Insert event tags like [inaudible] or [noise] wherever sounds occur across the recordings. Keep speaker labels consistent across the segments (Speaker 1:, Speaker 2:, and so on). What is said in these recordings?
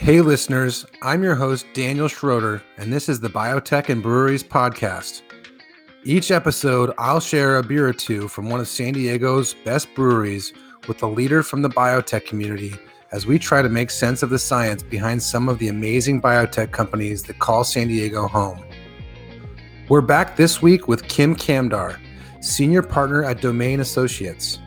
Speaker 1: Hey, listeners, I'm your host, Daniel Schroeder, and this is the Biotech and Breweries podcast. Each episode, I'll share a beer or two from one of San Diego's best breweries with a leader from the biotech community as we try to make sense of the science behind some of the amazing biotech companies that call San Diego home. We're back this week with Kim Kamdar, Senior Partner at Domain Associates.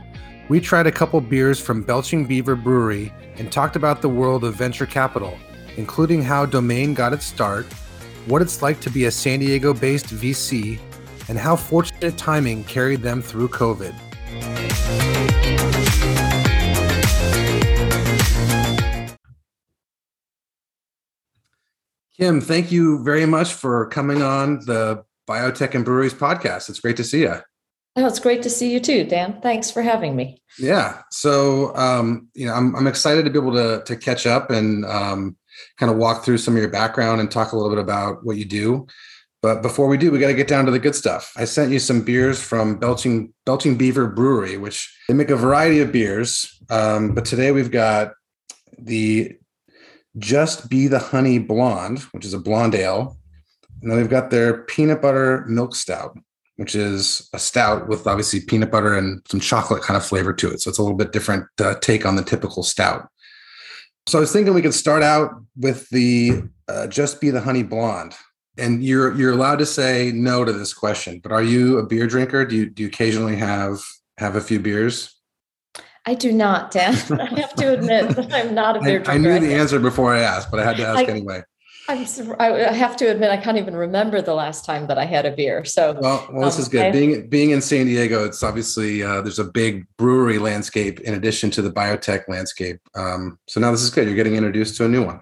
Speaker 1: We tried a couple beers from Belching Beaver Brewery and talked about the world of venture capital, including how Domain got its start, what it's like to be a San Diego based VC, and how fortunate timing carried them through COVID. Kim, thank you very much for coming on the Biotech and Breweries podcast. It's great to see you.
Speaker 2: Oh, it's great to see you too, Dan. Thanks for having me.
Speaker 1: Yeah. So, um, you know, I'm, I'm excited to be able to, to catch up and um, kind of walk through some of your background and talk a little bit about what you do. But before we do, we got to get down to the good stuff. I sent you some beers from Belching Belching Beaver Brewery, which they make a variety of beers. Um, but today we've got the Just Be the Honey Blonde, which is a blonde ale, and then we've got their peanut butter milk stout which is a stout with obviously peanut butter and some chocolate kind of flavor to it. So it's a little bit different uh, take on the typical stout. So I was thinking we could start out with the uh, just be the honey blonde. And you're you're allowed to say no to this question, but are you a beer drinker? Do you do you occasionally have have a few beers?
Speaker 2: I do not, Dan. [laughs] I have to admit that I'm not a beer drinker.
Speaker 1: I, I knew the answer before I asked, but I had to ask I, anyway.
Speaker 2: I'm, I have to admit, I can't even remember the last time that I had a beer. So,
Speaker 1: well, well this um, is good. I, being being in San Diego, it's obviously uh, there's a big brewery landscape in addition to the biotech landscape. Um, so now this is good. You're getting introduced to a new one.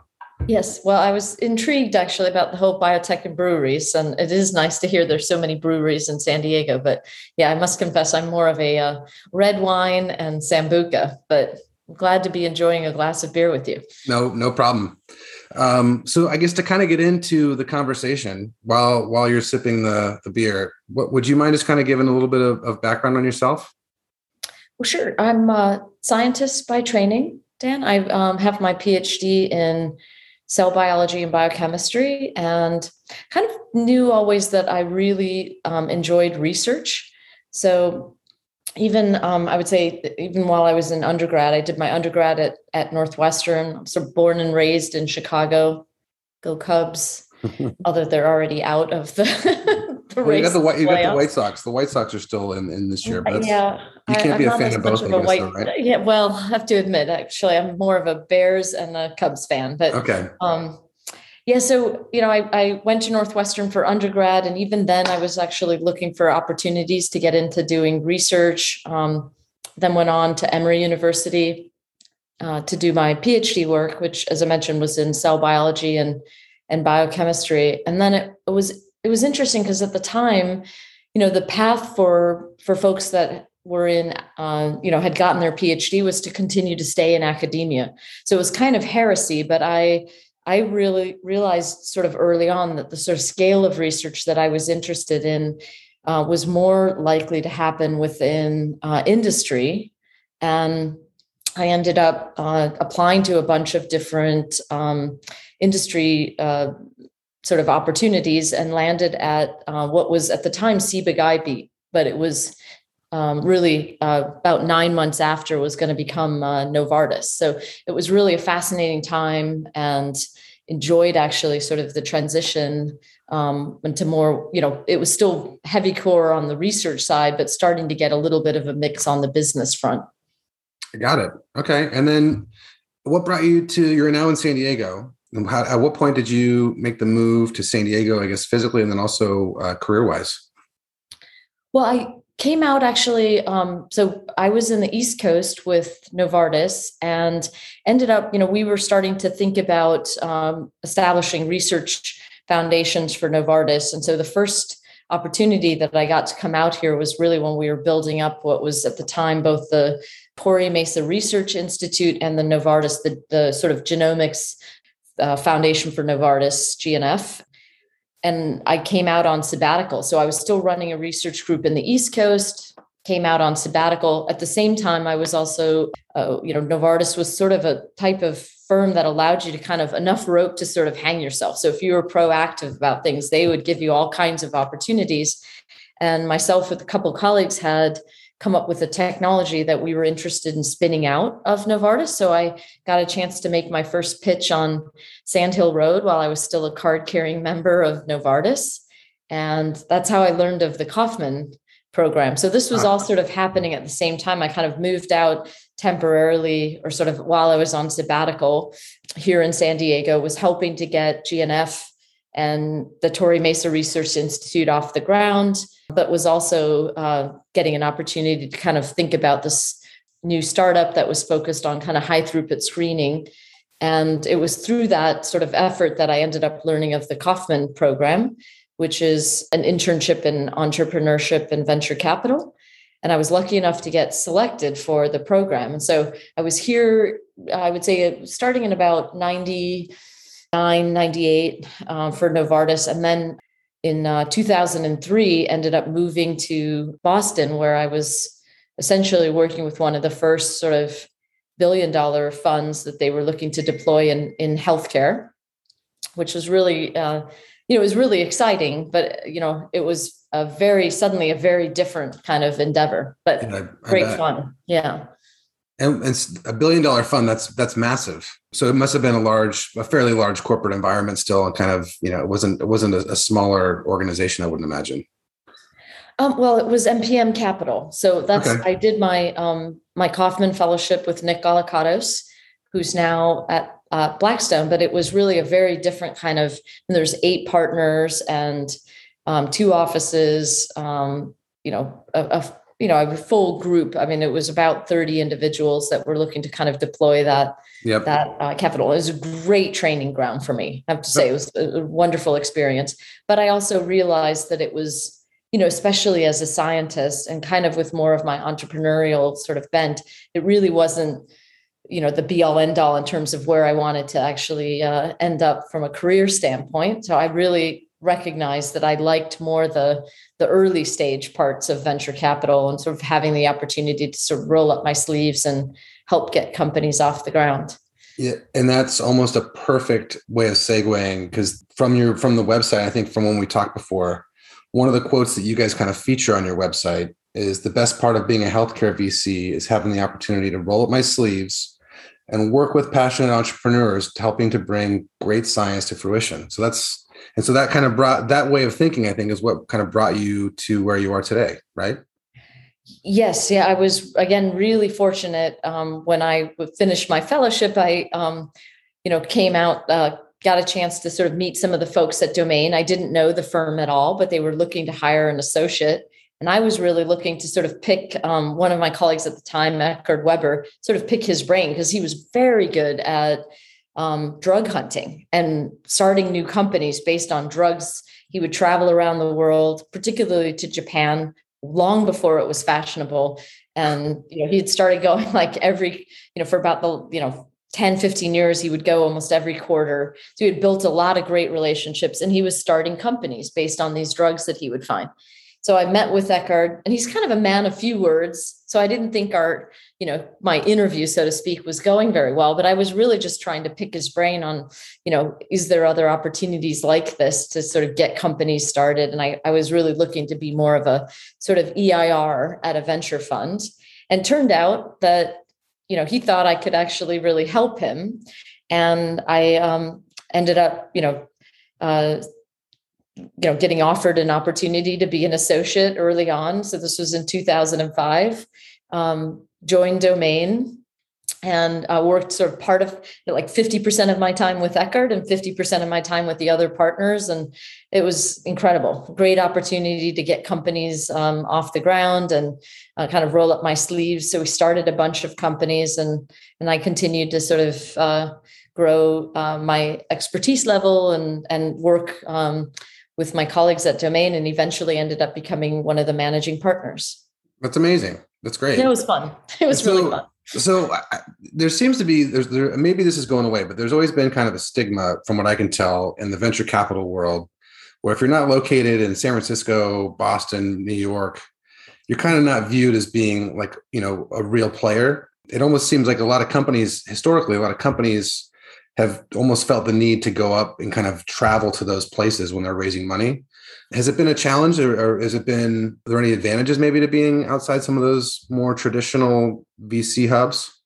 Speaker 2: Yes, well, I was intrigued actually about the whole biotech and breweries, and it is nice to hear there's so many breweries in San Diego. But yeah, I must confess, I'm more of a uh, red wine and sambuca, but I'm glad to be enjoying a glass of beer with you.
Speaker 1: No, no problem. Um, so I guess to kind of get into the conversation while while you're sipping the the beer, what would you mind just kind of giving a little bit of, of background on yourself?
Speaker 2: Well, sure. I'm a scientist by training, Dan. I um, have my PhD in cell biology and biochemistry, and kind of knew always that I really um, enjoyed research. So even um, I would say even while I was in undergrad, I did my undergrad at at Northwestern. I'm sort of born and raised in Chicago. Go Cubs! [laughs] Although they're already out of the. [laughs]
Speaker 1: the well, you got the white. You got the White Sox. The White Sox are still in, in this year, but yeah, you can't I, be a fan of both. Of guess,
Speaker 2: white,
Speaker 1: though, right?
Speaker 2: Yeah, well, [laughs] I have to admit, actually, I'm more of a Bears and a Cubs fan. But
Speaker 1: okay,
Speaker 2: um, yeah, so you know, I, I went to Northwestern for undergrad, and even then, I was actually looking for opportunities to get into doing research. Um, then went on to Emory University uh, to do my PhD work, which, as I mentioned, was in cell biology and and biochemistry. And then it, it was it was interesting because at the time, you know, the path for for folks that were in uh, you know had gotten their phd was to continue to stay in academia so it was kind of heresy but i I really realized sort of early on that the sort of scale of research that I was interested in uh, was more likely to happen within uh, industry. And I ended up uh, applying to a bunch of different um, industry uh, sort of opportunities and landed at uh, what was at the time Ciba-Geigy, but it was um, really uh, about nine months after was going to become uh, Novartis. So it was really a fascinating time and enjoyed actually sort of the transition um, into more, you know, it was still heavy core on the research side, but starting to get a little bit of a mix on the business front.
Speaker 1: I got it. Okay. And then what brought you to, you're now in San Diego. How, at what point did you make the move to San Diego, I guess physically, and then also uh, career wise?
Speaker 2: Well, I came out actually um, so i was in the east coast with novartis and ended up you know we were starting to think about um, establishing research foundations for novartis. And so the first opportunity that i got to come out here was really when we were building up what was at the time both the Torrey Mesa Research Institute and the Novartis, the, the sort of genomics uh, foundation for Novartis, GNF and I came out on sabbatical. So I was still running a research group in the East Coast, came out on sabbatical. At the same time, I was also, uh, you know, Novartis was sort of a type of firm that allowed you to kind of enough rope to sort of hang yourself. So if you were proactive about things, they would give you all kinds of opportunities. And myself with a couple colleagues had come up with a technology that we were interested in spinning out of Novartis. So I got a chance to make my first pitch on Sandhill Road while I was still a card carrying member of Novartis. And that's how I learned of the Kauffman program. So this was all ah. sort of happening at the same time. I kind of moved out temporarily or sort of while I was on sabbatical here in San Diego, was helping to get GNF and the Torrey Mesa Research Institute off the ground, but was also uh, getting an opportunity to kind of think about this new startup that was focused on kind of high throughput screening. And it was through that sort of effort that I ended up learning of the Kauffman program, which is an internship in entrepreneurship and venture capital. And I was lucky enough to get selected for the program. And so I was here, I would say, starting in about 99, 98 uh, for Novartis. And then in uh, 2003, ended up moving to Boston, where I was essentially working with one of the first sort of billion dollar funds that they were looking to deploy in, in healthcare, which was really uh, you know, it was really exciting, but you know, it was a very suddenly a very different kind of endeavor, but I, great I fun. Yeah.
Speaker 1: And it's a billion dollar fund. That's that's massive. So it must have been a large, a fairly large corporate environment still, and kind of you know, it wasn't it wasn't a, a smaller organization. I wouldn't imagine.
Speaker 2: Um, well, it was MPM Capital. So that's okay. I did my um, my Kauffman Fellowship with Nick Galakatos, who's now at uh, Blackstone, but it was really a very different kind of. there's eight partners and um, two offices. Um, you know, a, a, you know a full group. I mean, it was about 30 individuals that were looking to kind of deploy that yep. that uh, capital. It was a great training ground for me. I have to say, it was a wonderful experience. But I also realized that it was you know, especially as a scientist and kind of with more of my entrepreneurial sort of bent, it really wasn't you know the be all end all in terms of where I wanted to actually uh, end up from a career standpoint. So I really recognized that I liked more the the early stage parts of venture capital and sort of having the opportunity to sort of roll up my sleeves and help get companies off the ground.
Speaker 1: Yeah, and that's almost a perfect way of segueing because from your from the website, I think from when we talked before, one of the quotes that you guys kind of feature on your website is the best part of being a healthcare VC is having the opportunity to roll up my sleeves and work with passionate entrepreneurs helping to bring great science to fruition. So that's and so that kind of brought that way of thinking, I think, is what kind of brought you to where you are today, right?
Speaker 2: Yes, yeah, I was again really fortunate um, when I finished my fellowship. I, um, you know, came out, uh, got a chance to sort of meet some of the folks at Domain. I didn't know the firm at all, but they were looking to hire an associate, and I was really looking to sort of pick um, one of my colleagues at the time, Eckhard Weber, sort of pick his brain because he was very good at um, drug hunting and starting new companies based on drugs. He would travel around the world, particularly to Japan, long before it was fashionable. And you know, he had started going [laughs] like every, you know, for about the, you know, 10, 15 years, he would go almost every quarter. So he had built a lot of great relationships and he was starting companies based on these drugs that he would find. So I met with Eckhard, and he's kind of a man of few words. So I didn't think our, you know, my interview, so to speak, was going very well. But I was really just trying to pick his brain on, you know, is there other opportunities like this to sort of get companies started? And I, I was really looking to be more of a sort of EIR at a venture fund. And turned out that, you know, he thought I could actually really help him. And I um, ended up, you know, uh, you know getting offered an opportunity to be an associate early on so this was in 2005 um, joined domain and uh, worked sort of part of like 50% of my time with Eckhard and 50% of my time with the other partners. And it was incredible. Great opportunity to get companies um, off the ground and uh, kind of roll up my sleeves. So we started a bunch of companies and, and I continued to sort of uh, grow uh, my expertise level and, and work um, with my colleagues at Domain and eventually ended up becoming one of the managing partners.
Speaker 1: That's amazing. That's great.
Speaker 2: It was fun. [laughs] It was so, really fun.
Speaker 1: So I, there seems to be there's there maybe this is going away, but there's always been kind of a stigma from what I can tell in the venture capital world, where if you're not located in San Francisco, Boston, New York, you're kind of not viewed as being like you know a real player it almost seems like a lot of companies historically a lot of companies have almost felt the need to go up and kind of travel to those places when they're raising money has it been a challenge or, or has it been are there any advantages maybe to being outside some of those more traditional vc hubs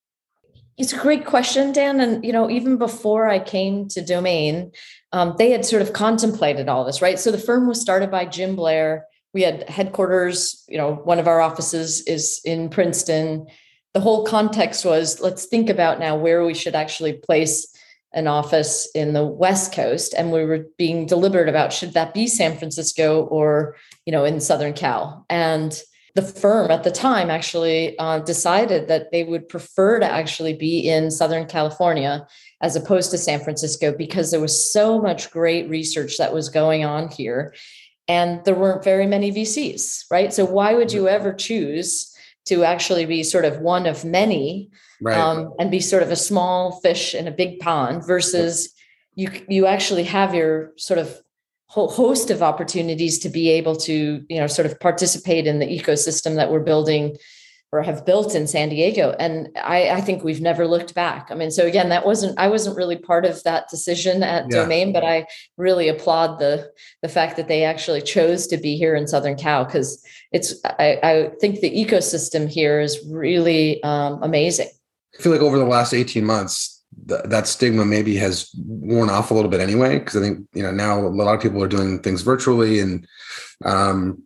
Speaker 2: it's a great question, Dan. And you know, even before I came to Domain, um, they had sort of contemplated all this, right? So the firm was started by Jim Blair. We had headquarters. You know, one of our offices is in Princeton. The whole context was let's think about now where we should actually place an office in the West Coast, and we were being deliberate about should that be San Francisco or you know in Southern Cal, and the firm at the time actually uh, decided that they would prefer to actually be in Southern California as opposed to San Francisco because there was so much great research that was going on here. And there weren't very many VCs, right? So, why would you ever choose to actually be sort of one of many right. um, and be sort of a small fish in a big pond versus you, you actually have your sort of whole host of opportunities to be able to you know sort of participate in the ecosystem that we're building or have built in San Diego. And I, I, think we've never looked back. I mean, so again, that wasn't I wasn't really part of that decision at yeah. Domain, but I really applaud the the fact that they actually chose to be here in Southern Cal because it's I, I, think the ecosystem here is really um, amazing.
Speaker 1: I feel like over the last 18 months, th- that stigma maybe has worn off a little bit anyway because i think you know now a lot of people are doing things virtually and um,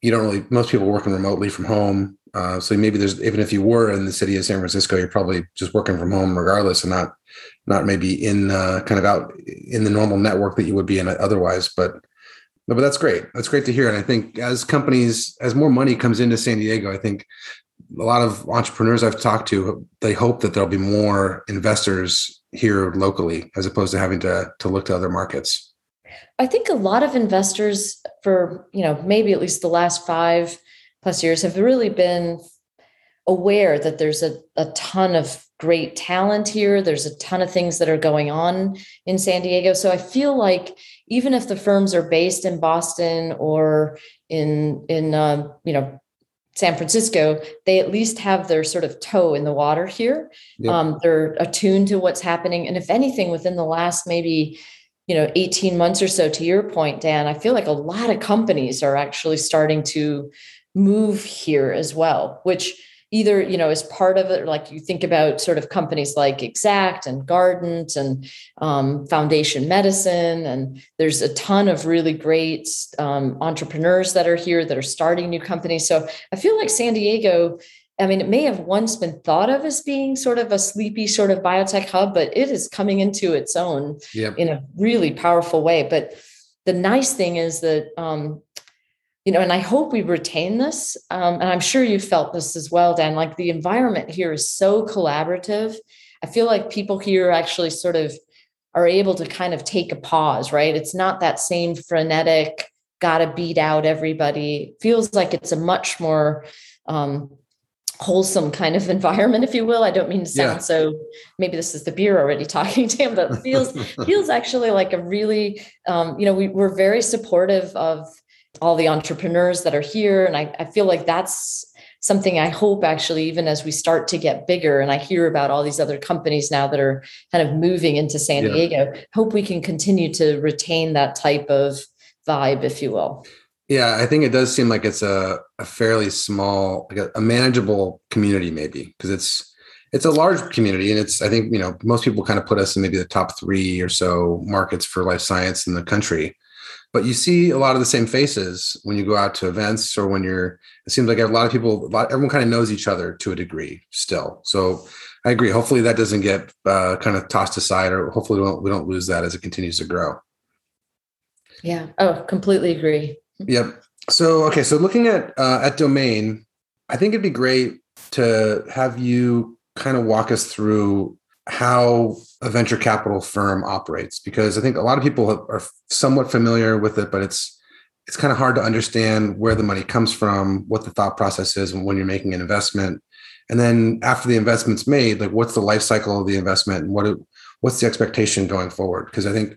Speaker 1: you don't really most people working remotely from home. Uh, so maybe there's even if you were in the city of san francisco you're probably just working from home regardless and not not maybe in uh, kind of out in the normal network that you would be in otherwise but but that's great. That's great to hear. And i think as companies as more money comes into san diego i think a lot of entrepreneurs I've talked to, they hope that there'll be more investors here locally as opposed to having to to look to other markets.
Speaker 2: I think a lot of investors for, you know, maybe at least the last 5 plus years have really been aware that there's a, a ton of great talent here. There's a ton of things that are going on in San Diego. So I feel like even if the firms are based in Boston or in in uh, you know San Francisco, they at least have their sort of toe in the water here. Yep. Um, they're attuned to what's happening. And if anything, within the last maybe, you know, 18 months or so, to your point, Dan, I feel like a lot of companies are actually starting to move here as well, which either you know as part of it like you think about sort of companies like exact and Guardant and um, foundation medicine and there's a ton of really great um, entrepreneurs that are here that are starting new companies so i feel like san diego i mean it may have once been thought of as being sort of a sleepy sort of biotech hub but it is coming into its own yep. in a really powerful way but the nice thing is that um, you know, and I hope we retain this. Um, and I'm sure you felt this as well, Dan. Like the environment here is so collaborative. I feel like people here actually sort of are able to kind of take a pause, right? It's not that same frenetic, gotta beat out everybody. feels like it's a much more um, wholesome kind of [laughs] environment, if you will. I don't mean to sound yeah. so. Maybe this is the beer already talking [laughs] to him, but feels [laughs] feels actually like a really, um, you know, we, we're very supportive of all the entrepreneurs that are here. And I, I feel like that's something I hope actually, even as we start to get bigger and I hear about all these other companies now that are kind of moving into San yeah. Diego, hope we can continue to retain that type of vibe, if you will.
Speaker 1: Yeah, I think it does seem like it's a, a fairly small, like a, a manageable community, maybe because it's it's a large community, and it's I think you know most people kind of put us in maybe the top three or so markets for life science in the country but you see a lot of the same faces when you go out to events or when you're it seems like a lot of people lot, everyone kind of knows each other to a degree still. So i agree. Hopefully that doesn't get uh, kind of tossed aside or hopefully we don't, we don't lose that as it continues to grow.
Speaker 2: Yeah. Oh completely agree.
Speaker 1: Yep. So okay. So looking at uh, at domain i think it'd be great to have you kind of walk us through how a venture capital firm operates because I think a lot of people are somewhat familiar with it, but it's it's kind of hard to understand where the money comes from, what the thought process is when you're making an investment, and then after the investment's made, like what's the life cycle of the investment and what it, what's the expectation going forward? Because I think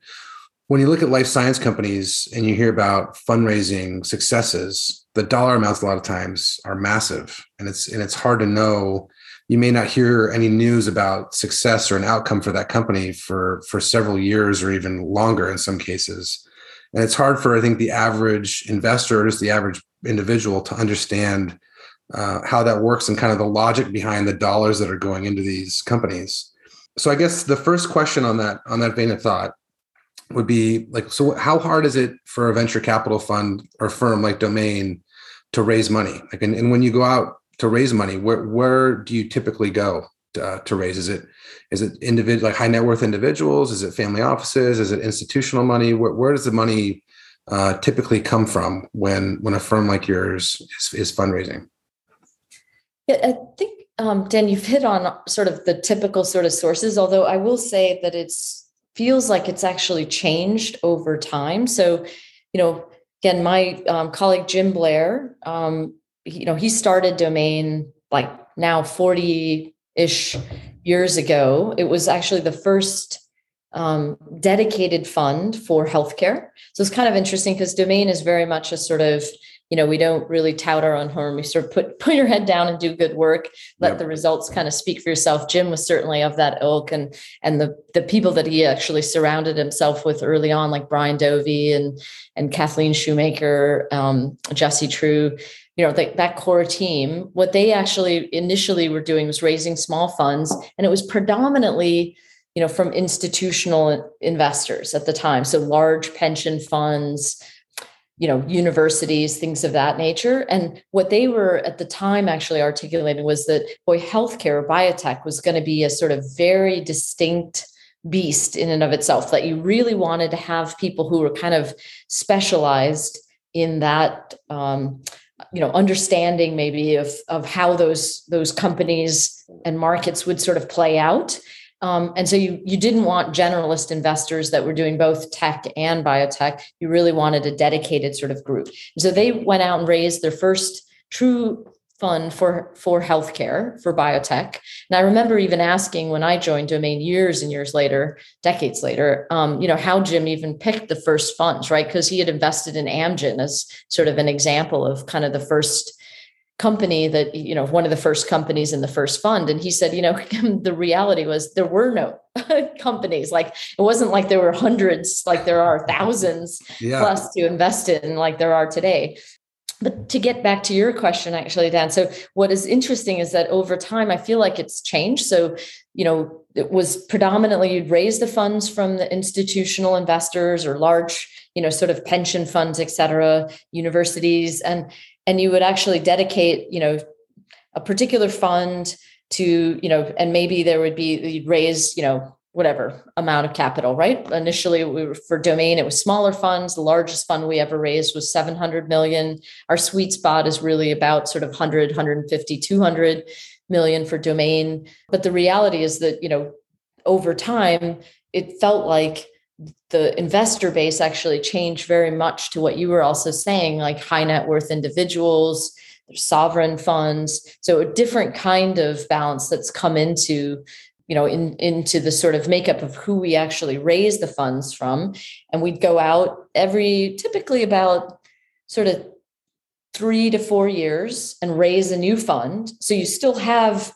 Speaker 1: when you look at life science companies and you hear about fundraising successes, the dollar amounts a lot of times are massive, and it's and it's hard to know. You may not hear any news about success or an outcome for that company for for several years or even longer in some cases, and it's hard for I think the average investor or just the average individual to understand uh, how that works and kind of the logic behind the dollars that are going into these companies. So I guess the first question on that on that vein of thought would be like so how hard is it for a venture capital fund or firm like domain to raise money like and, and when you go out to raise money where where do you typically go to, uh, to raise? Is it is it individual like high net worth individuals? Is it family offices? Is it institutional money? Where, where does the money uh, typically come from when when a firm like yours is, is fundraising?
Speaker 2: Yeah i think um, dan you've hit on sort of the typical sort of sources although i will say that it's feels like it's actually changed over time. So, you know, again, my um, colleague Jim Blair, um, you know, he started Domain like now 40 ish years ago. It was actually the first um, dedicated fund for healthcare. So it's kind of interesting because Domain is very much a sort of you know we don't really tout our own horn we sort of put [laughs] put your head down and do good work let yep. the results kind of speak for yourself jim was certainly of that ilk and and the the people that he actually surrounded himself with early on like brian dovey and and kathleen schoemaker um, jesse treu you know the, that core team what they actually initially were doing was raising small funds and it was predominantly you know from institutional investors at the time. So large pension funds you know universities things of that nature. And what they were at the time actually articulating was that boy healthcare biotech was going to be a sort of very distinct beast in and of itself that you really wanted to have people who were kind of specialized in that um, you know understanding maybe of of how those those companies and markets would sort of play out um, and so you you didn't want generalist investors that were doing both tech and biotech. You really wanted a dedicated sort of group. And so they went out and raised their first true fund for for healthcare for biotech. And I remember even asking when I joined Domain years and years later, decades later, um, you know, how Jim even picked the first funds, right? Because he had invested in Amgen as sort of an example of kind of the first company that you know one of the first companies in the first fund and he said you know [laughs] the reality was there were no [laughs] companies like it wasn't like there were hundreds like there are thousands yeah. plus to invest in like there are today but to get back to your question actually dan so what is interesting is that over time i feel like it's changed. So you know it was predominantly you'd raise the funds from the institutional investors or large you know sort of pension funds et cetera universities and and you would actually dedicate you know a particular fund to you know and maybe there would be you'd raise you know whatever amount of capital right? Initially we were for domain it was smaller funds. The largest fund we ever raised was 700 million. Our sweet spot is really about sort of 100 150 200 million for domain. But the reality is that you know over time it felt like the investor base actually changed very much to what you were also saying, like high net worth individuals, sovereign funds. So a different kind of balance that's come into you know in, into the sort of makeup of who we actually raise the funds from. And we'd go out every typically about sort of three to four years and raise a new fund. So you still have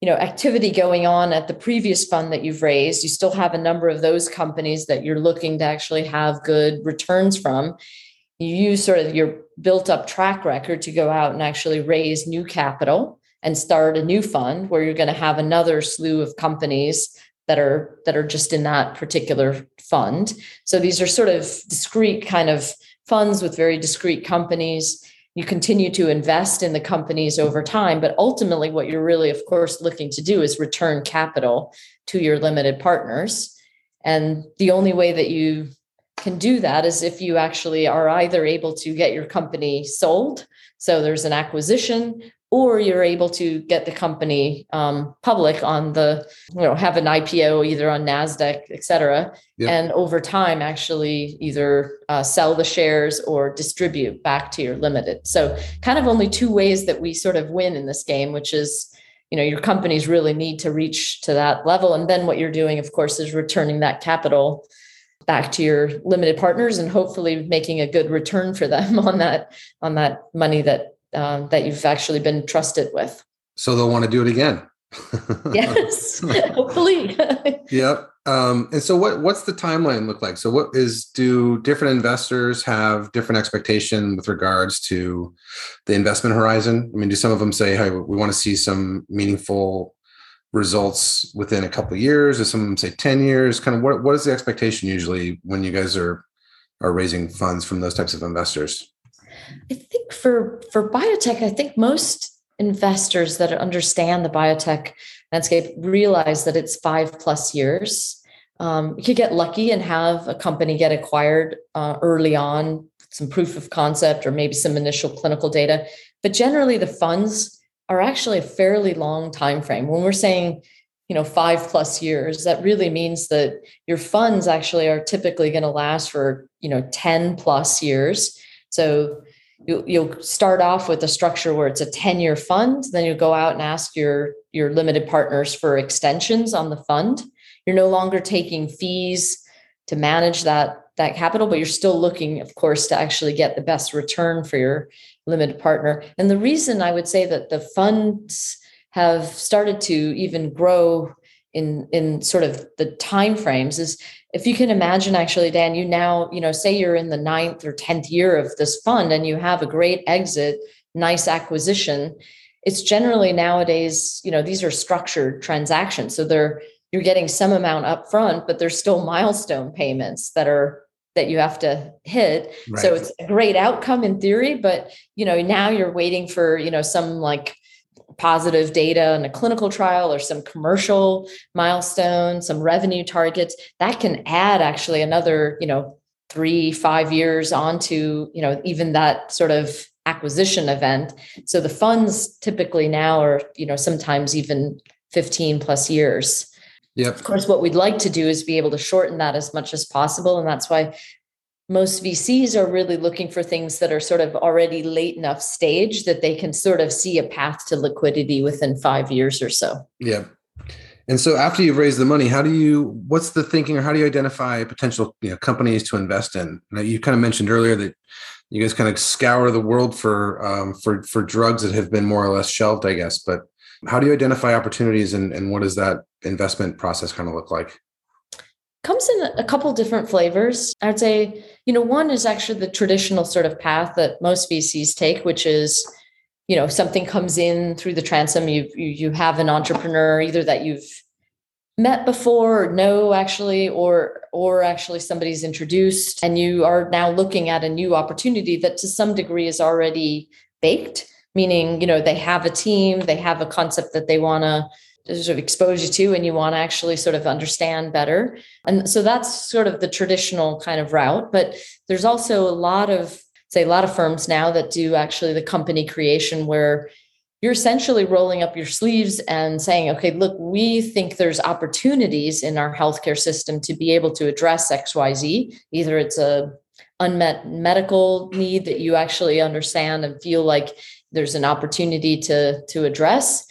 Speaker 2: you know activity going on at the previous fund that you've raised. You still have a number of those companies that you're looking to actually have good returns from. You use sort of your built up track record to go out and actually raise new capital and start a new fund where you're going to have another slew of companies that are that are just in that particular fund. So these are sort of discrete kind of funds with very discrete companies. You continue to invest in the companies over time but ultimately what you're really of course looking to do is return capital to your limited partners. And the only way that you can do that is if you actually are either able to get your company sold so there's an acquisition or you're able to get the company um, public on the you know have an ipo either on nasdaq et cetera. Yep. and over time actually either uh, sell the shares or distribute back to your limited. So kind of only two ways that we sort of win in this game which is you know your companies really need to reach to that level. And then what you're doing of course is returning that capital back to your limited partners and hopefully making a good return for them [laughs] on that on that money that um, that you've actually been trusted with.
Speaker 1: So they'll want to do it again. [laughs]
Speaker 2: yes, [laughs] hopefully.
Speaker 1: yep. Um, and so, what what's the timeline look like? So, what is do different investors have different expectation with regards to the investment horizon? I mean, do some of them say, "Hey, we want to see some meaningful results within a couple of years?" Or some of them say ten years? Kind of what what is the expectation usually when you guys are are raising funds from those types of investors?
Speaker 2: I think for for biotech, I think most investors that understand the biotech landscape realize that it's five plus years. Um, you could get lucky and have a company get acquired uh, early on, some proof of concept or maybe some initial clinical data. But generally, the funds are actually a fairly long time frame. When we're saying you know five plus years that really means that your funds actually are typically going to last for you know 10 plus years so you, you'll start off with a structure where it's a 10 year fund then you go out and ask your your limited partners for extensions on the fund. You're no longer taking fees to manage that that capital but you're still looking of course to actually get the best return for your limited partner. And the reason i would say that the funds have started to even grow in in sort of the time frames is if you can imagine actually dan you now you know say you're in the ninth or 10th year of this fund and you have a great exit nice acquisition it's generally nowadays you know these are structured transactions so they're you're getting some amount up front but there's still milestone payments that are that you have to hit right. so it's a great outcome in theory but you know now you're waiting for you know some like positive data in a clinical trial or some commercial milestone, some revenue targets, that can add actually another, you know, three, five years onto, you know, even that sort of acquisition event. So the funds typically now are, you know, sometimes even 15 plus years.
Speaker 1: Yep.
Speaker 2: Of course, what we'd like to do is be able to shorten that as much as possible. And that's why most VCs are really looking for things that are sort of already late enough stage that they can sort of see a path to liquidity within five years or so.
Speaker 1: Yeah. And so after you've raised the money, how do you what's the thinking or how do you identify potential you know companies to invest in? Now you kind of mentioned earlier that you guys kind of scour the world for um, for for drugs that have been more or less shelved, I guess. But how do you identify opportunities and, and what does that investment process kind of look like?
Speaker 2: comes in a couple different flavors. I'd say, you know, one is actually the traditional sort of path that most VCs take, which is, you know, something comes in through the transom. You you, you have an entrepreneur either that you've met before or know actually or or actually somebody's introduced and you are now looking at a new opportunity that to some degree is already baked meaning you know they have a team they have a concept that they want to sort of expose you to and you want to actually sort of understand better. And so that's sort of the traditional kind of route. But there's also a lot of, say, a lot of firms now that do actually the company creation where you're essentially rolling up your sleeves and saying, okay, look, we think there's opportunities in our healthcare system to be able to address XYZ. Either it's a unmet medical need that you actually understand and feel like there's an opportunity to, to address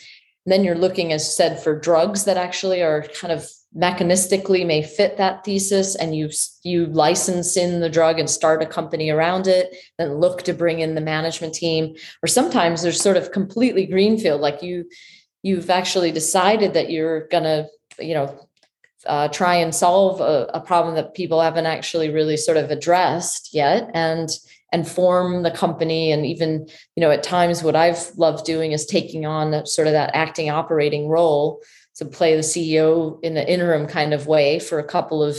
Speaker 2: then you're looking, as said, for drugs that actually are kind of mechanistically may fit that thesis and you you license in the drug and start a company around it then look to bring in the management team. Or sometimes there's sort of completely greenfield like you you've actually decided that you're to you know uh, try and solve a, a problem that people haven't actually really sort of addressed yet. And and form the company. And even you know at times what i've loved doing is taking on sort of that acting operating role to play the ceo in the interim kind of way for a couple of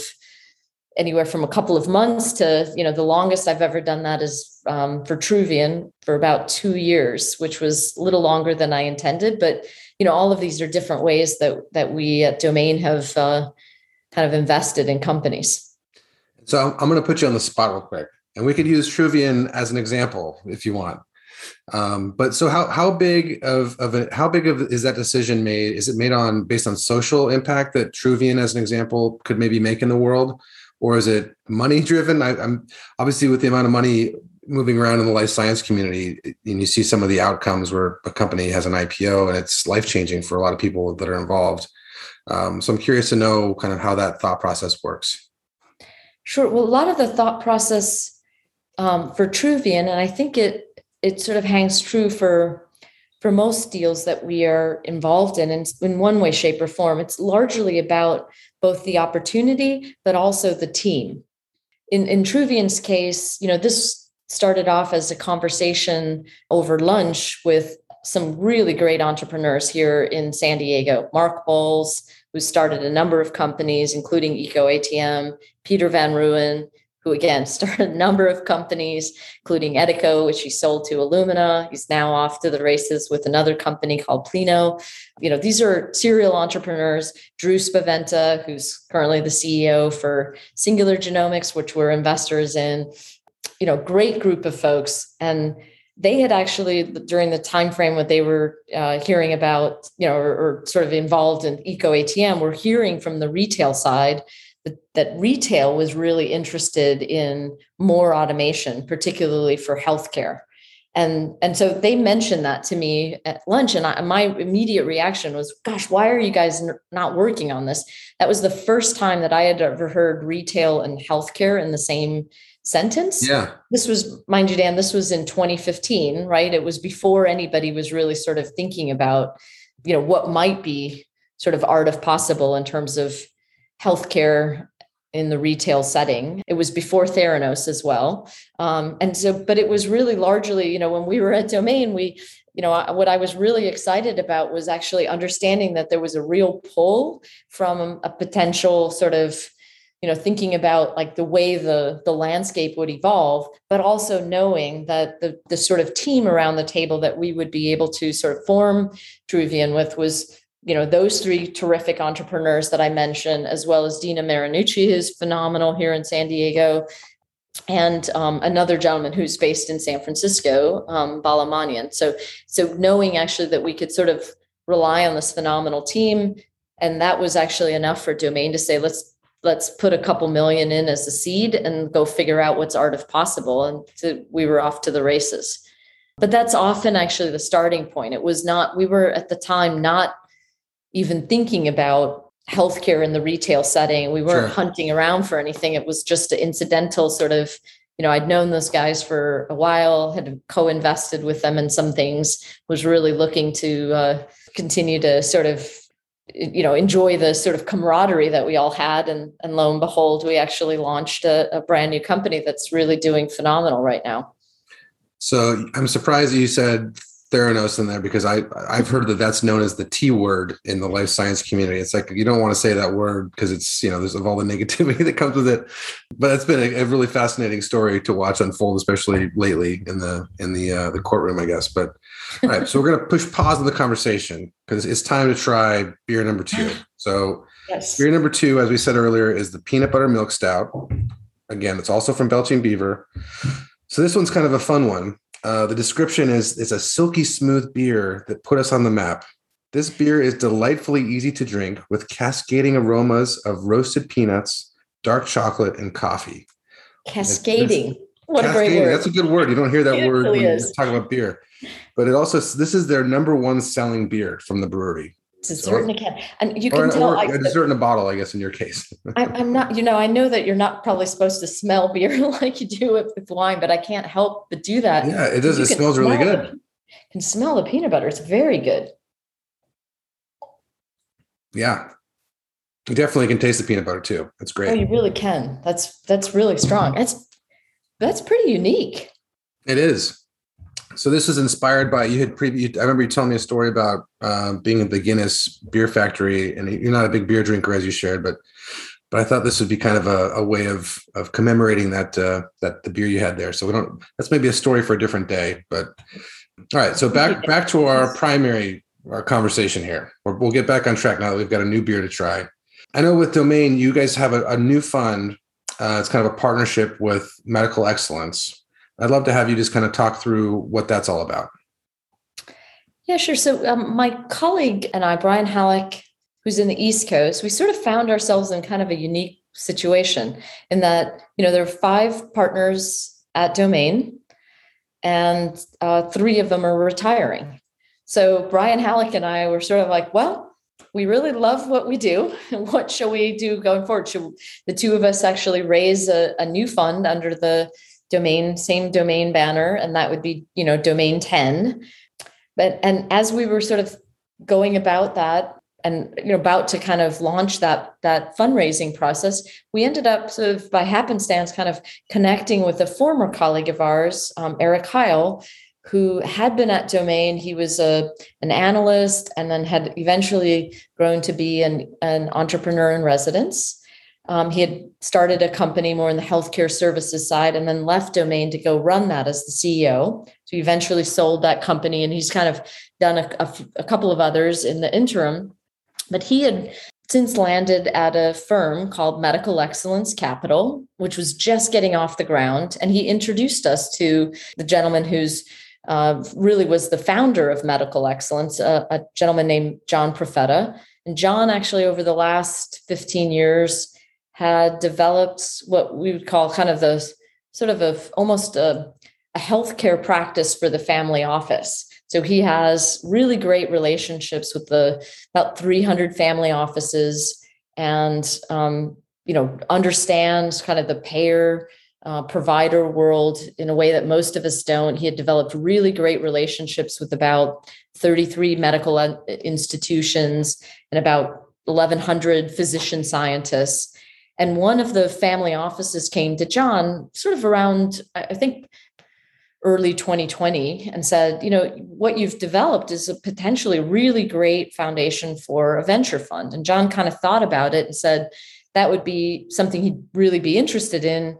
Speaker 2: anywhere from a couple of months to you know the longest i've ever done that is um, for truvian for about two years which was a little longer than i intended. But you know all of these are different ways that that we at domain have uh, kind of invested in companies.
Speaker 1: So i'm going to put you on the spot real quick and we could use Truvian as an example if you want. Um, but so how how big of of a, how big of is that decision made? Is it made on based on social impact that Truvian, as an example, could maybe make in the world, or is it money driven? I, am obviously with the amount of money moving around in the life science community, and you see some of the outcomes where a company has an IPO and it's life changing for a lot of people that are involved. Um, so I'm curious to know kind of how that thought process works.
Speaker 2: Sure. Well, a lot of the thought process um, for Truvian, and I think it it sort of hangs true for for most deals that we are involved in, in, in one way, shape, or form. It's largely about both the opportunity, but also the team. In in Truvian's case, you know, this started off as a conversation over lunch with some really great entrepreneurs here in San Diego. Mark Bowles, who started a number of companies, including Eco ATM, Peter Van Rooyen, who again [laughs] started a number of companies, including Edico, which he sold to Illumina. He's now off to the races with another company called Plino. You know, these are serial entrepreneurs. Drew Spaventa, who's currently the CEO for Singular Genomics, which we're investors in. You know, great group of folks. And they had actually during the time frame when they were uh, hearing about you know or, or, sort of involved in eco atm were hearing from the retail side that, retail was really interested in more automation particularly for healthcare and and so they mentioned that to me at lunch and I, my immediate reaction was gosh why are you guys n- not working on this that was the first time that i had ever heard retail and healthcare in the same sentence.
Speaker 1: Yeah.
Speaker 2: This was, mind you, Dan, this was in 2015, right? It was before anybody was really sort of thinking about, you know, what might be sort of art of possible in terms of healthcare in the retail setting. It was before Theranos as well. Um, and so, but it was really largely, you know, when we were at Domain, we, you know, what I was really excited about was actually understanding that there was a real pull from a potential sort of you know thinking about like the way the the landscape would evolve but also knowing that the the sort of team around the table that we would be able to sort of form Truvian with was you know those three terrific entrepreneurs that I mentioned as well as Dina Marinucci who's phenomenal here in San Diego and um, another gentleman who's based in San Francisco, um, Bala Manian. So, so knowing actually that we could sort of rely on this phenomenal team, and that was actually enough for Domain to say, let's let's put a couple million in as a seed and go figure out what's art of possible. And to, we were off to the races. But that's often actually the starting point. It was not, we were at the time not even thinking about healthcare in the retail setting. We weren't sure. hunting around for anything. It was just an incidental sort of, you know, I'd known those guys for a while, had co invested with them in some things, was really looking to uh, continue to sort of you know enjoy the sort of camaraderie that we all had and and lo and behold we actually launched a, a, brand new company that's really doing phenomenal right now
Speaker 1: so i'm surprised you said theranos in there because i i've heard that that's known as the t word in the life science community it's like you don't want to say that word because it's you know there's of all the [laughs] negativity that comes with it but it's been a, a, really fascinating story to watch unfold especially lately in the in the uh, the courtroom i guess but all right, so we're going to push pause on the conversation because it's time to try beer number two. So, [laughs] yes. beer number two, as we said earlier, is the peanut butter milk stout. Again, it's also from Belching Beaver. So this one's kind of a fun one. Uh, the description is it's a silky smooth beer that put us on the map. This beer is delightfully easy to drink with cascading aromas of roasted peanuts, dark chocolate, and coffee.
Speaker 2: Cascading. What
Speaker 1: cascading, a great word. That's a good word. You don't hear that it word really when is. you talk about beer. But it also this is their number one selling beer from the brewery.
Speaker 2: In a can, and you can tell.
Speaker 1: Or a dessert in a bottle, I guess, in your case.
Speaker 2: I, am not, you know, I know that you're not probably supposed to smell [laughs] beer like you do with, with wine, but I can't help but do that.
Speaker 1: Yeah, it does. It smells really good.
Speaker 2: The, can smell the peanut butter. It's very good.
Speaker 1: Yeah, you definitely can taste the peanut butter too. That's great.
Speaker 2: Oh, you really can. That's that's really strong. That's that's pretty unique.
Speaker 1: It is. So this was inspired by you had pre. I remember you telling me a story about uh, being at the Guinness Beer Factory, and you're not a big beer drinker as you shared, but but I thought this would be kind of a, a way of of commemorating that uh, that the beer you had there. So we don't. That's maybe a story for a different day. But all right. So back back to our primary our conversation here. we will get back on track now that we've got a new beer to try. I know with Domain, you guys have a, a new fund. Uh, it's kind of a partnership with Medical Excellence I'd love to have you just kind of talk through what that's all about.
Speaker 2: Yeah, sure. So um, my colleague and I, Brian Halak, who's in the East Coast, we sort of found ourselves in kind of a unique situation in that you know there are five partners at Domain, and uh, three of them are retiring. So Brian Halak and I were sort of like, well, we really love what we do. [laughs] What shall we do going forward? Should the two of us actually raise a, a new fund under the domain, same domain banner, and that would be, you know, domain 10. But and as we were sort of going about that and you know about to kind of launch that that fundraising process we ended up sort of by happenstance kind of connecting with a former colleague of ours um, eric heil who had been at domain he was a an analyst and then had eventually grown to be an, an entrepreneur in residence um, he had started a company more in the healthcare services side and then left domain to go run that as the ceo so he eventually sold that company and he's kind of done a, a, a couple of others in the interim but he had since landed at a firm called Medical Excellence Capital, which was just getting off the ground. And he introduced us to the gentleman who's uh, really was the founder of Medical Excellence, a, a gentleman named John Profeta. And John, actually, over the last 15 years, had developed what we would call kind of the sort of a, almost a, a healthcare practice for the family office. So he has really great relationships with the about 300 family offices, and um, you know understands kind of the payer uh, provider world in a way that most of us don't. He had developed really great relationships with about 33 medical institutions and about 1,100 physician scientists. And one of the family offices came to John sort of around, I think, early 2020 and said, you know, what you've developed is a potentially really great foundation for a venture fund. And John kind of thought about it and said that would be something he'd really be interested in,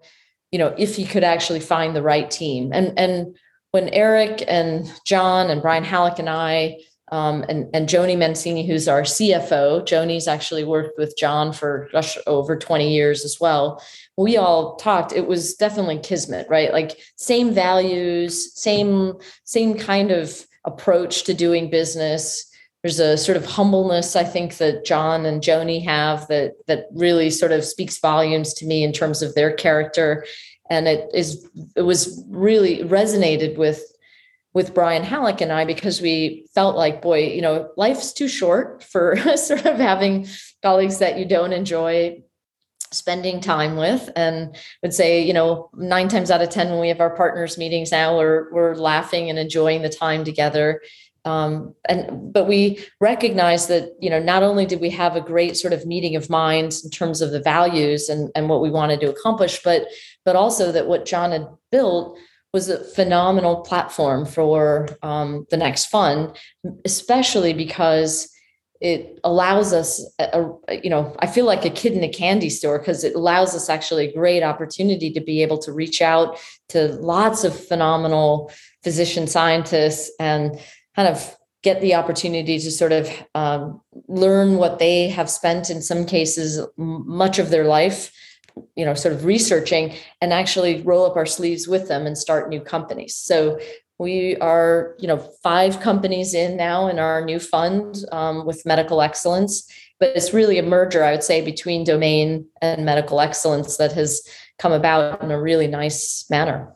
Speaker 2: you know, if he could actually find the right team. And and when Eric and John and Brian Halak and I um, and, and Joni Mancini, who's our CFO. Joni's actually worked with John for gosh, over 20 years as well. We all talked, it was definitely kismet, right? Like same values, same, same kind of approach to doing business. There's a sort of humbleness, I think, that John and Joni have that that really sort of speaks volumes to me in terms of their character. And it is it was really resonated with with Brian Halak and I because we felt like, boy, you know, life's too short for [laughs] sort of having colleagues that you don't enjoy spending time with. And would say you know nine times out of ten when we have our partners meetings now we're, we're laughing and enjoying the time together. Um, and but we recognize that you know not only did we have a great sort of meeting of minds in terms of the values and, and what we wanted to accomplish but but also that what john had built was a phenomenal platform for um, the next fund, especially because it allows us, a, a, you know, I feel like a kid in a candy store because it allows us actually a great opportunity to be able to reach out to lots of phenomenal physician scientists and kind of get the opportunity to sort of um, learn what they have spent in some cases much of their life you know sort of researching and actually roll up our sleeves with them and start new companies so we are you know five companies in now in our new fund um, with medical excellence but it's really a merger i would say between domain and medical excellence that has come about in a really nice manner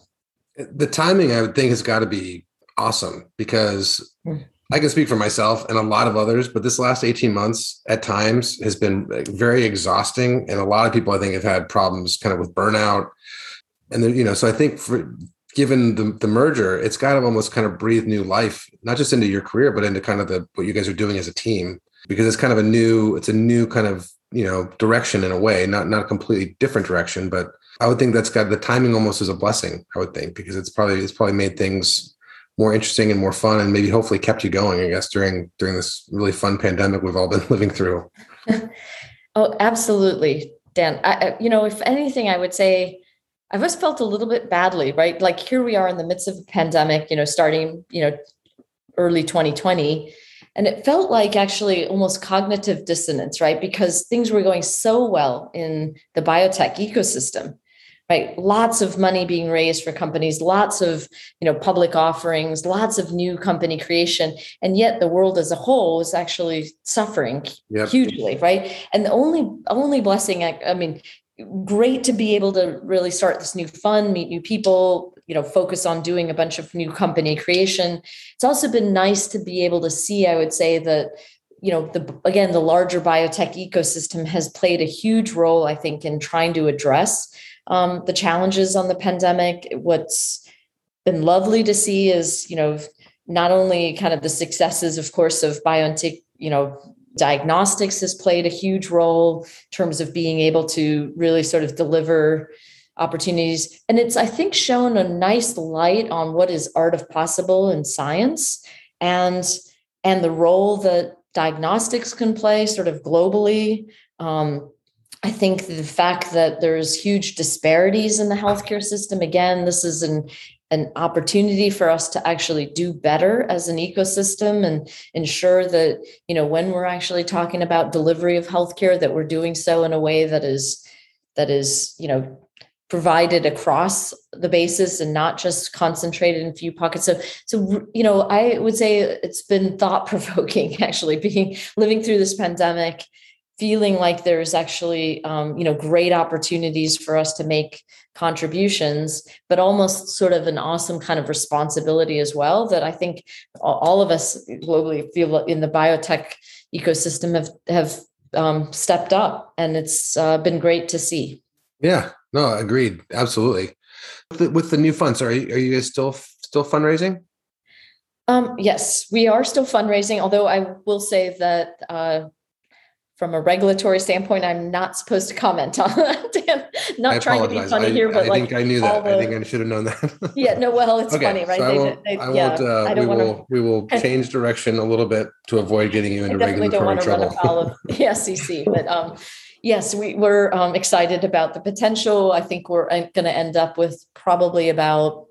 Speaker 1: the timing i would think has got to be awesome because mm. I can speak for myself and a lot of others, but this last 18 months at times has been very exhausting. And a lot of people, I think, have had problems kind of with burnout. And, then, you know, so I think for given the, the merger, it's got to almost kind of breathe new life, not just into your career, but into kind of the what you guys are doing as a team, because it's kind of a new, it's a new kind of, you know, direction in a way, not not a completely different direction, but I would think that's got the timing almost as a blessing, I would think, because it's probably it's probably made things more interesting and more fun and maybe hopefully kept you going i guess during during this really fun pandemic we've all been [laughs] living through. [laughs]
Speaker 2: Oh absolutely dan. I, you know if anything i would say i've always felt a little bit badly right? Like here we are in the midst of a pandemic you know starting you know early 2020 and it felt like actually almost cognitive dissonance right? Because things were going so well in the biotech ecosystem right? Lots of money being raised for companies lots of you know public offerings lots of new company creation and yet the world as a whole is actually suffering yep. hugely right? And the only only blessing I, I mean great to be able to really start this new fund meet new people you know focus on doing a bunch of new company creation. It's also been nice to be able to see i would say that you know the again the larger biotech ecosystem has played a huge role i think in trying to address um, the challenges on the pandemic what's been lovely to see is you know not only kind of the successes of course of BioNTech you know diagnostics has played a huge role in terms of being able to really sort of deliver opportunities and it's i think shown a nice light on what is art of possible in science and and the role that diagnostics can play sort of globally. Um, I think the fact that there's huge disparities in the healthcare system, again, this is an an opportunity for us to actually do better as an ecosystem and ensure that you know when we're actually talking about delivery of healthcare that we're doing so in a way that is that is you know provided across the basis and not just concentrated in a few pockets. So so you know i would say it's been thought provoking [laughs] actually being living through this pandemic feeling like there's actually um, you know great opportunities for us to make contributions but almost sort of an awesome kind of responsibility as well that i think all of us globally feel in the biotech ecosystem have have um, stepped up and it's uh, been great to see
Speaker 1: yeah no, agreed. Absolutely. With the, with the new funds, are you, are you guys still still fundraising?
Speaker 2: Um, yes, we are still fundraising. Although I will say that uh, from a regulatory standpoint, I'm not supposed to comment on that. [laughs] not trying to be funny
Speaker 1: I,
Speaker 2: here, but
Speaker 1: I
Speaker 2: like
Speaker 1: think I knew that. The, I think I should have known that. [laughs]
Speaker 2: yeah, no, well, it's okay, funny, right?
Speaker 1: So I won't, they, they, I yeah, uh, I don't we will, we will [laughs] change direction a little bit to avoid getting you into regulatory trouble. I definitely don't want to run afoul
Speaker 2: of the SEC, but um, yes, we, we're um, excited about the potential. I think we're uh, going to end up with probably about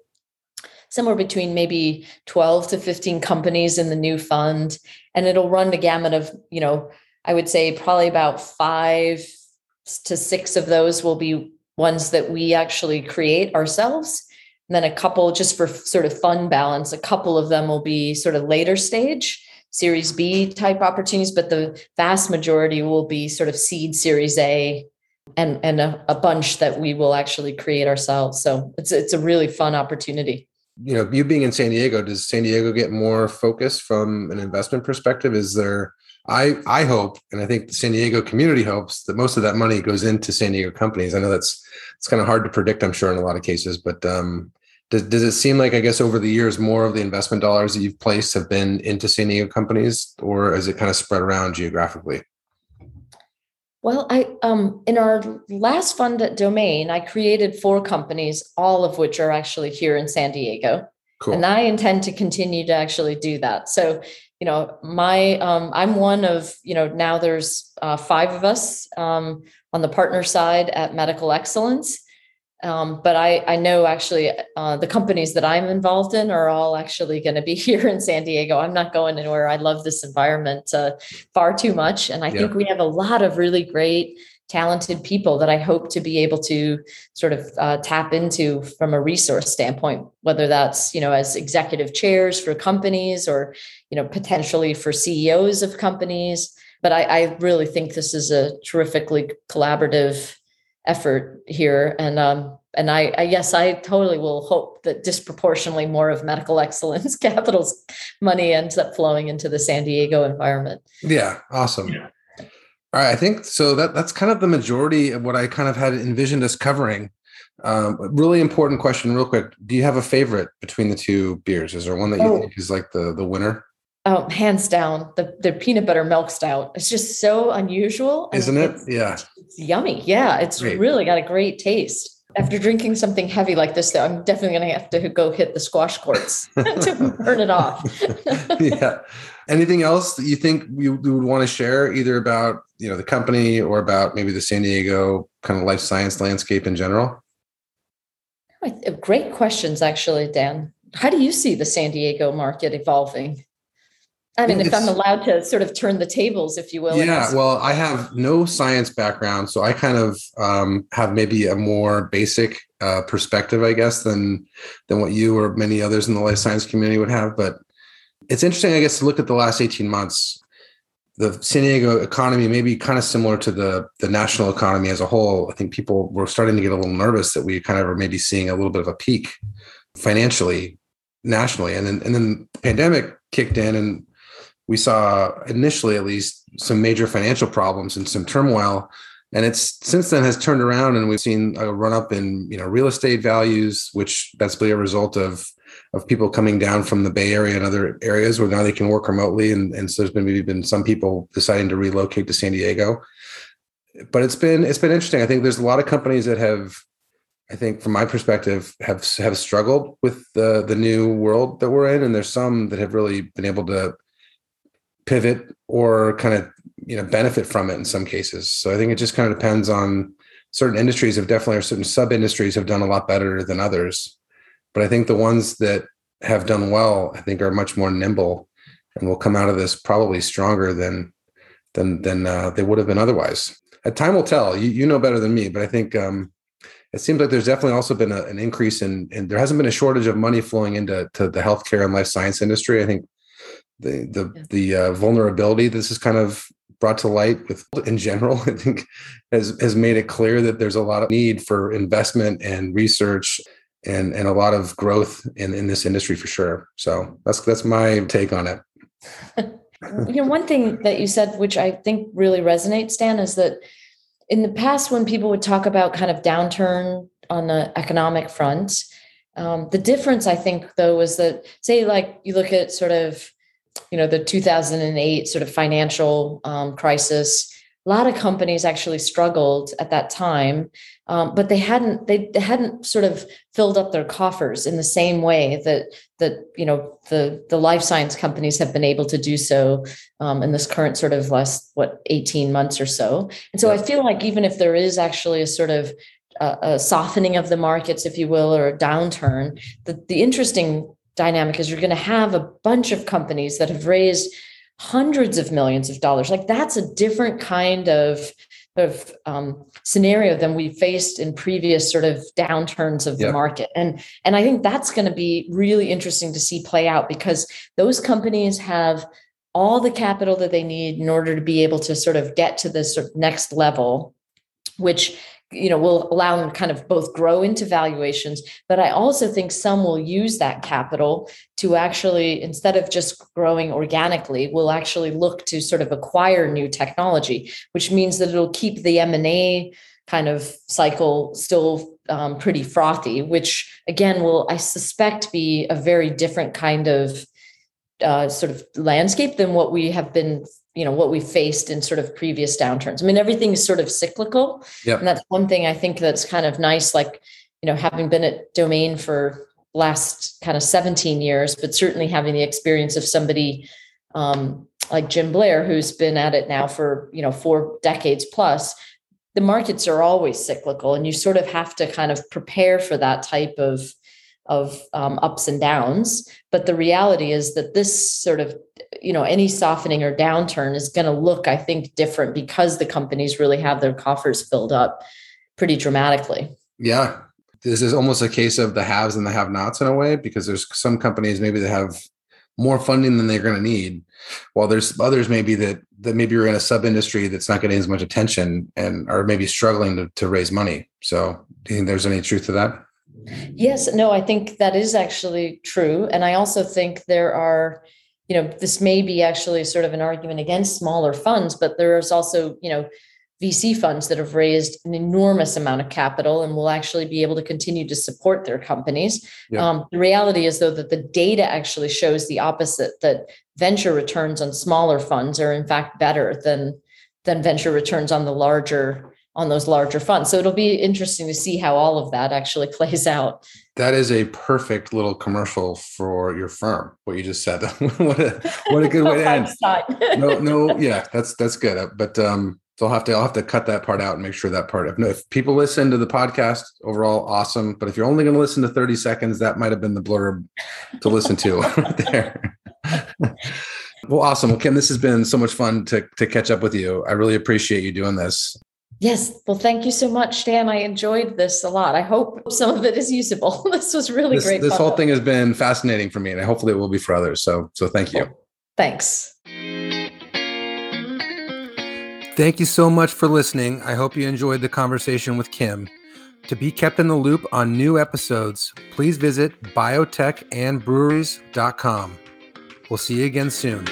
Speaker 2: somewhere between maybe 12 to 15 companies in the new fund. And it'll run the gamut of, you know, I would say probably about five to six of those will be ones that we actually create ourselves. And then a couple, just for sort of fun balance, a couple of them will be sort of later stage Series B type opportunities, but the vast majority will be sort of seed Series A and and a, a, bunch that we will actually create ourselves. So it's it's a really fun opportunity.
Speaker 1: You know, you being in San Diego, does San Diego get more focus from an investment perspective? Is there I I hope, and I think the San Diego community hopes that most of that money goes into San Diego companies. I know that's it's kind of hard to predict, I'm sure, in a lot of cases, but um, does, does it seem like, I guess, over the years, more of the investment dollars that you've placed have been into San Diego companies, or is it kind of spread around geographically?
Speaker 2: Well, I um in our last fund at Domain, I created four companies, all of which are actually here in San Diego. Cool. And I intend to continue to actually do that. So, you know, my um, I'm one of you know now there's uh, five of us um, on the partner side at Medical Excellence, um, but I, I know actually uh, the companies that I'm involved in are all actually going to be [laughs] here in San Diego. I'm not going anywhere. I love this environment uh, far too much. And I yeah. think we have a lot of really great, talented people that I hope to be able to sort of uh, tap into from a resource standpoint, whether that's, you know, as executive chairs for companies or, you know, potentially for CEOs of companies. But I, I really think this is a terrifically collaborative effort here and um and I, I yes i totally will hope that disproportionately more of medical [laughs] excellence capital's money ends up flowing into the san diego environment
Speaker 1: yeah awesome yeah. All right i think so that that's kind of the majority of what i kind of had envisioned us covering um, really important question real quick do you have a favorite between the two beers is there one that you oh. think is like the the winner
Speaker 2: Oh, hands down, the the peanut butter milk stout. It's just so unusual,
Speaker 1: isn't it? Yeah,
Speaker 2: it's yummy. Yeah, it's great. really got a great taste. After drinking something heavy like this, though, I'm definitely going to have to go hit the squash courts [laughs] to [laughs] burn it off.
Speaker 1: yeah. Anything else that you think you, you would want to share, either about you know the company or about maybe the San Diego kind of life science landscape in general?
Speaker 2: Great questions, actually, Dan. How do you see the San Diego market evolving? I mean, if I'm allowed to sort of turn the tables, if you will.
Speaker 1: Yeah, well, I have no science background, so I kind of um, have maybe a more basic uh, perspective, I guess, than than what you or many others in the life science community would have. But it's interesting, I guess, to look at the last 18 months. The San Diego economy may be kind of similar to the the national economy as a whole. I think people were starting to get a little nervous that we kind of are maybe seeing a little bit of a peak financially nationally, and then and then the pandemic kicked in and we saw initially, at least, some major financial problems and some turmoil. And it's since then has turned around, and we've seen a run up in you know real estate values, which that's basically a result of of people coming down from the Bay Area and other areas where now they can work remotely, and, and so there's been maybe been some people deciding to relocate to San Diego. But it's been it's been interesting. I think there's a lot of companies that have I think from my perspective have have struggled with the the new world that we're in and there's some that have really been able to pivot or kind of you know benefit from it in some cases so i think it just kind of depends on certain industries have definitely or certain sub industries have done a lot better than others but i think the ones that have done well i think are much more nimble and will come out of this probably stronger than than than uh, they would have been otherwise uh, time will tell you, you know better than me but i think um, it seems like there's definitely also been a, an increase in, and there hasn't been a shortage of money flowing into to the healthcare and life science industry. I think the the yeah. the uh, vulnerability this is kind of brought to light with in general, [laughs] I think has has made it clear that there's a lot of need for investment and research and and a lot of growth in in this industry for sure. So that's that's my take on it. [laughs]
Speaker 2: you know, one thing that you said, which I think really resonates, Dan, is that in the past when people would talk about kind of downturn on the economic front um, the difference i think though was that say like you look at sort of you know the 2008 sort of financial um, crisis a lot of companies actually struggled at that time um, but they hadn't they, they hadn't sort of filled up their coffers in the same way that that you know the the life science companies have been able to do so um, in this current sort of last what 18 months or so and so yeah. i feel like even if there is actually a sort of a, a softening of the markets if you will or a downturn the, the interesting dynamic is you're going to have a bunch of companies that have raised hundreds of millions of dollars. Like that's a different kind of of um, scenario than we faced in previous sort of downturns of the market, and and I think that's going to be really interesting to see play out because those companies have all the capital that they need in order to be able to sort of get to this sort of next level, which you know will allow them kind of both grow into valuations but i also think some will use that capital to actually instead of just growing organically will actually look to sort of acquire new technology which means that it'll keep the m&a kind of cycle still um, pretty frothy which again will i suspect be a very different kind of uh, sort of landscape than what we have been you know what we faced in sort of previous downturns. I mean, everything is sort of cyclical, yep. and that's one thing I think that's kind of nice. Like you know, having been at Domain for last kind of 17 years, but certainly having the experience of somebody um, like Jim Blair, who's been at it now for you know four decades plus. The markets are always cyclical, and you sort of have to kind of prepare for that type of of um, ups and downs. But the reality is that this sort of, you know, any softening or downturn is going to look, I think, different because the companies really have their coffers filled up pretty dramatically.
Speaker 1: Yeah. This is almost a case of the haves and the have nots in a way, because there's some companies maybe that have more funding than they're going to need, while there's others maybe that that maybe you're in a sub industry that's not getting as much attention and are maybe struggling to, to raise money. So do you think there's any truth to that?
Speaker 2: Yes, no, I think that is actually true. And I also think there are, you know, this may be actually sort of an argument against smaller funds, but there's also, you know, VC funds that have raised an enormous amount of capital and will actually be able to continue to support their companies. Yeah. Um, the reality is, though, that the data actually shows the opposite that venture returns on smaller funds are, in fact, better than, than venture returns on the larger on those larger funds. So it'll be interesting to see how all of that actually [laughs] plays out.
Speaker 1: That is a perfect little commercial for your firm. What you just said. [laughs] what a what a good way to [laughs] end. no, no, yeah, that's that's good. But um, so I'll have to I'll have to cut that part out and make sure that part. If, no, if people listen to the podcast, overall awesome. But if you're only going to listen to 30 seconds, that might have been the blurb to listen to right there. well, awesome. Well, Kim, this has been so much fun to to catch up with you. I really appreciate you doing this.
Speaker 2: Yes. Well, thank you so much, Dan. I enjoyed this a lot. I hope some of it is usable. [laughs] this was really
Speaker 1: this,
Speaker 2: great.
Speaker 1: This whole thing has been fascinating for me, and hopefully it will be for others. So, so thank you.
Speaker 2: Thanks.
Speaker 1: Thank you so much for listening. I hope you enjoyed the conversation with Kim. To be kept in the loop on new episodes, please visit biotechandbreweries.com. We'll see you again soon.